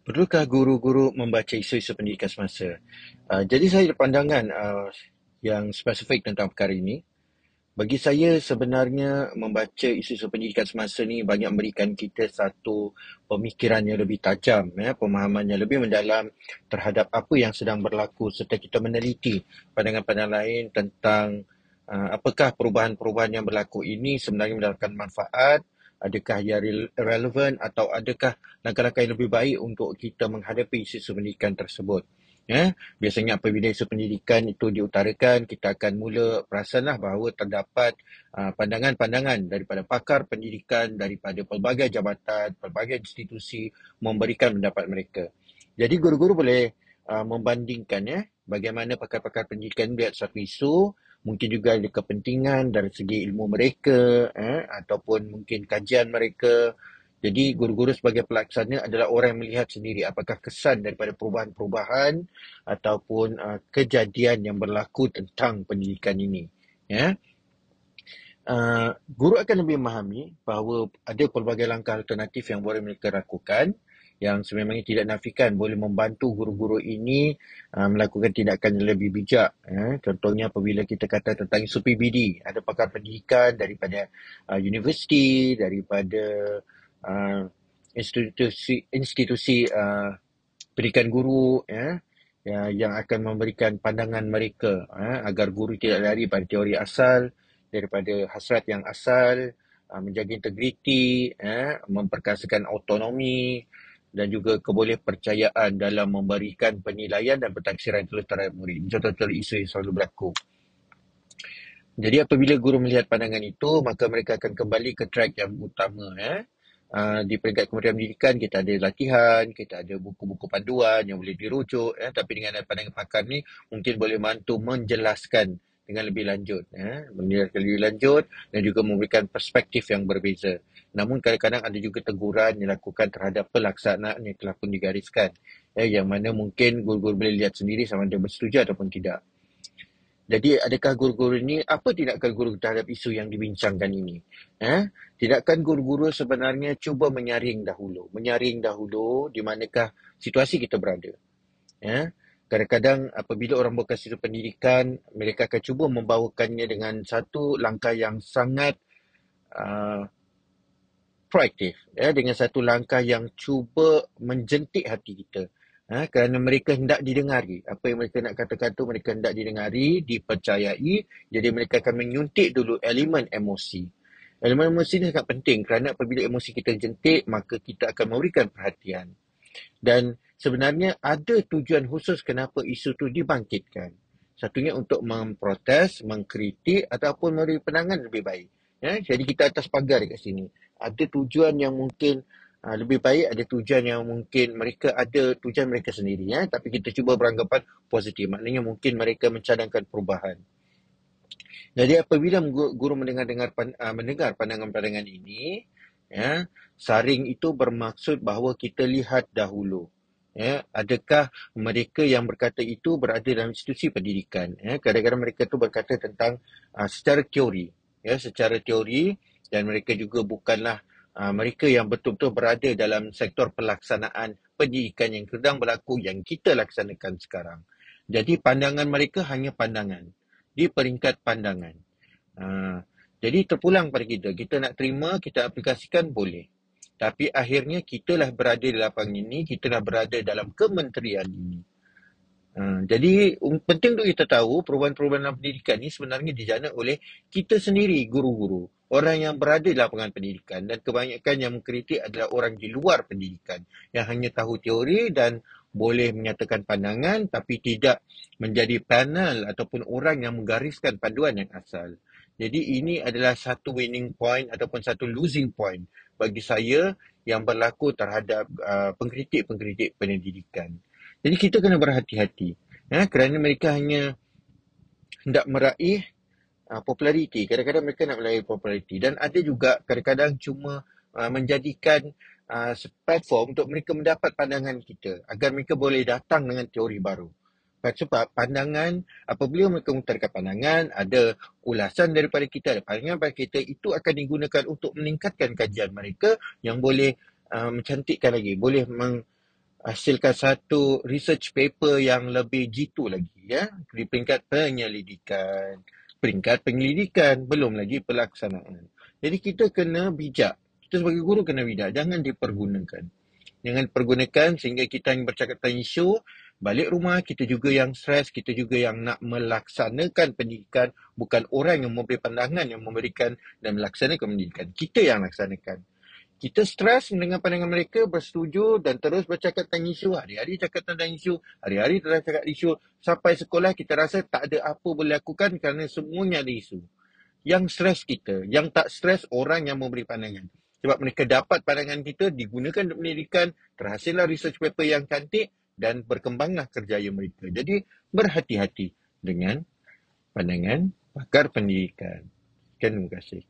Perlukah guru-guru membaca isu-isu pendidikan semasa? Uh, jadi saya ada pandangan uh, yang spesifik tentang perkara ini. Bagi saya sebenarnya membaca isu-isu pendidikan semasa ni banyak memberikan kita satu pemikiran yang lebih tajam, ya, pemahaman yang lebih mendalam terhadap apa yang sedang berlaku serta kita meneliti pandangan-pandangan lain tentang uh, apakah perubahan-perubahan yang berlaku ini sebenarnya mendatangkan manfaat adakah ia relevan atau adakah langkah-langkah yang lebih baik untuk kita menghadapi isu pendidikan tersebut. Ya, biasanya apabila isu pendidikan itu diutarakan, kita akan mula perasanlah bahawa terdapat uh, pandangan-pandangan daripada pakar pendidikan, daripada pelbagai jabatan, pelbagai institusi memberikan pendapat mereka. Jadi guru-guru boleh uh, membandingkan ya, bagaimana pakar-pakar pendidikan melihat satu isu, mungkin juga ada kepentingan dari segi ilmu mereka eh, ataupun mungkin kajian mereka. Jadi guru-guru sebagai pelaksana adalah orang yang melihat sendiri apakah kesan daripada perubahan-perubahan ataupun uh, kejadian yang berlaku tentang pendidikan ini. Ya. Uh, guru akan lebih memahami bahawa ada pelbagai langkah alternatif yang boleh mereka lakukan yang sememangnya tidak nafikan boleh membantu guru-guru ini uh, melakukan tindakan yang lebih bijak. Eh. Contohnya apabila kita kata tentang isu PBD, ada pakar pendidikan daripada uh, universiti, daripada uh, institusi institusi uh, pendidikan guru ya, ya, yang akan memberikan pandangan mereka eh, agar guru tidak lari pada teori asal, daripada hasrat yang asal, uh, menjaga integriti, eh, memperkasakan autonomi, dan juga keboleh percayaan dalam memberikan penilaian dan pentafsiran tulis terhadap murid. Contoh-contoh isu yang selalu berlaku. Jadi apabila guru melihat pandangan itu, maka mereka akan kembali ke track yang utama. Eh. Di peringkat Kementerian Pendidikan, kita ada latihan, kita ada buku-buku panduan yang boleh dirujuk. Eh. Tapi dengan pandangan pakar ni, mungkin boleh bantu menjelaskan dengan lebih lanjut. Eh. Menjelaskan lebih lanjut dan juga memberikan perspektif yang berbeza. Namun kadang-kadang ada juga teguran dilakukan terhadap pelaksanaan yang telah pun digariskan. Eh, yang mana mungkin guru-guru boleh lihat sendiri sama ada bersetuju ataupun tidak. Jadi adakah guru-guru ini, apa tindakan guru terhadap isu yang dibincangkan ini? Eh? Tidakkan guru-guru sebenarnya cuba menyaring dahulu. Menyaring dahulu di manakah situasi kita berada. Eh? Kadang-kadang apabila orang berkasi pendidikan, mereka akan cuba membawakannya dengan satu langkah yang sangat uh, proaktif ya. Dengan satu langkah yang cuba menjentik hati kita ha, kerana mereka hendak didengari. Apa yang mereka nak katakan tu mereka hendak didengari dipercayai. Jadi mereka akan menyuntik dulu elemen emosi. Elemen emosi ni sangat penting kerana apabila emosi kita jentik maka kita akan memberikan perhatian. Dan sebenarnya ada tujuan khusus kenapa isu tu dibangkitkan satunya untuk memprotes, mengkritik ataupun memberi penangan lebih baik. Ya, jadi kita atas pagar dekat sini ada tujuan yang mungkin uh, lebih baik, ada tujuan yang mungkin mereka ada tujuan mereka sendiri. Ya? Tapi kita cuba beranggapan positif. Maknanya mungkin mereka mencadangkan perubahan. Jadi apabila guru mendengar dengar uh, mendengar pandangan-pandangan ini, ya, saring itu bermaksud bahawa kita lihat dahulu. Ya, adakah mereka yang berkata itu berada dalam institusi pendidikan? Ya, kadang-kadang mereka itu berkata tentang uh, secara teori. Ya, secara teori dan mereka juga bukanlah uh, mereka yang betul-betul berada dalam sektor pelaksanaan pendidikan yang sedang berlaku yang kita laksanakan sekarang. Jadi pandangan mereka hanya pandangan di peringkat pandangan. Uh, jadi terpulang pada kita. Kita nak terima, kita aplikasikan boleh. Tapi akhirnya kita lah berada di lapangan ini, kita lah berada dalam kementerian ini. Uh, jadi um, penting untuk kita tahu perubahan-perubahan dalam pendidikan ini sebenarnya dijana oleh kita sendiri guru-guru orang yang berada di lapangan pendidikan dan kebanyakan yang mengkritik adalah orang di luar pendidikan yang hanya tahu teori dan boleh menyatakan pandangan tapi tidak menjadi panel ataupun orang yang menggariskan panduan yang asal. Jadi ini adalah satu winning point ataupun satu losing point bagi saya yang berlaku terhadap uh, pengkritik-pengkritik pendidikan. Jadi kita kena berhati-hati ya, kerana mereka hanya hendak meraih uh, populariti. Kadang-kadang mereka nak melayan populariti. Dan ada juga kadang-kadang cuma uh, menjadikan uh, platform untuk mereka mendapat pandangan kita. Agar mereka boleh datang dengan teori baru. Sebab pandangan, apabila mereka mengutarakan pandangan, ada ulasan daripada kita, ada pandangan daripada kita, itu akan digunakan untuk meningkatkan kajian mereka yang boleh uh, mencantikkan lagi, boleh meng, hasilkan satu research paper yang lebih jitu lagi ya. Di peringkat penyelidikan peringkat penyelidikan belum lagi pelaksanaan. Jadi kita kena bijak. Kita sebagai guru kena bijak. Jangan dipergunakan. Jangan pergunakan sehingga kita yang bercakap tentang isu balik rumah kita juga yang stres kita juga yang nak melaksanakan pendidikan bukan orang yang memberi pandangan yang memberikan dan melaksanakan pendidikan kita yang laksanakan kita stres mendengar pandangan mereka, bersetuju dan terus bercakap tentang isu. Hari-hari cakap tentang isu, hari-hari terus cakap isu. Sampai sekolah kita rasa tak ada apa boleh lakukan kerana semuanya ada isu. Yang stres kita, yang tak stres orang yang memberi pandangan. Sebab mereka dapat pandangan kita, digunakan untuk pendidikan, terhasillah research paper yang cantik dan berkembanglah kerjaya mereka. Jadi berhati-hati dengan pandangan pakar pendidikan. Terima kasih.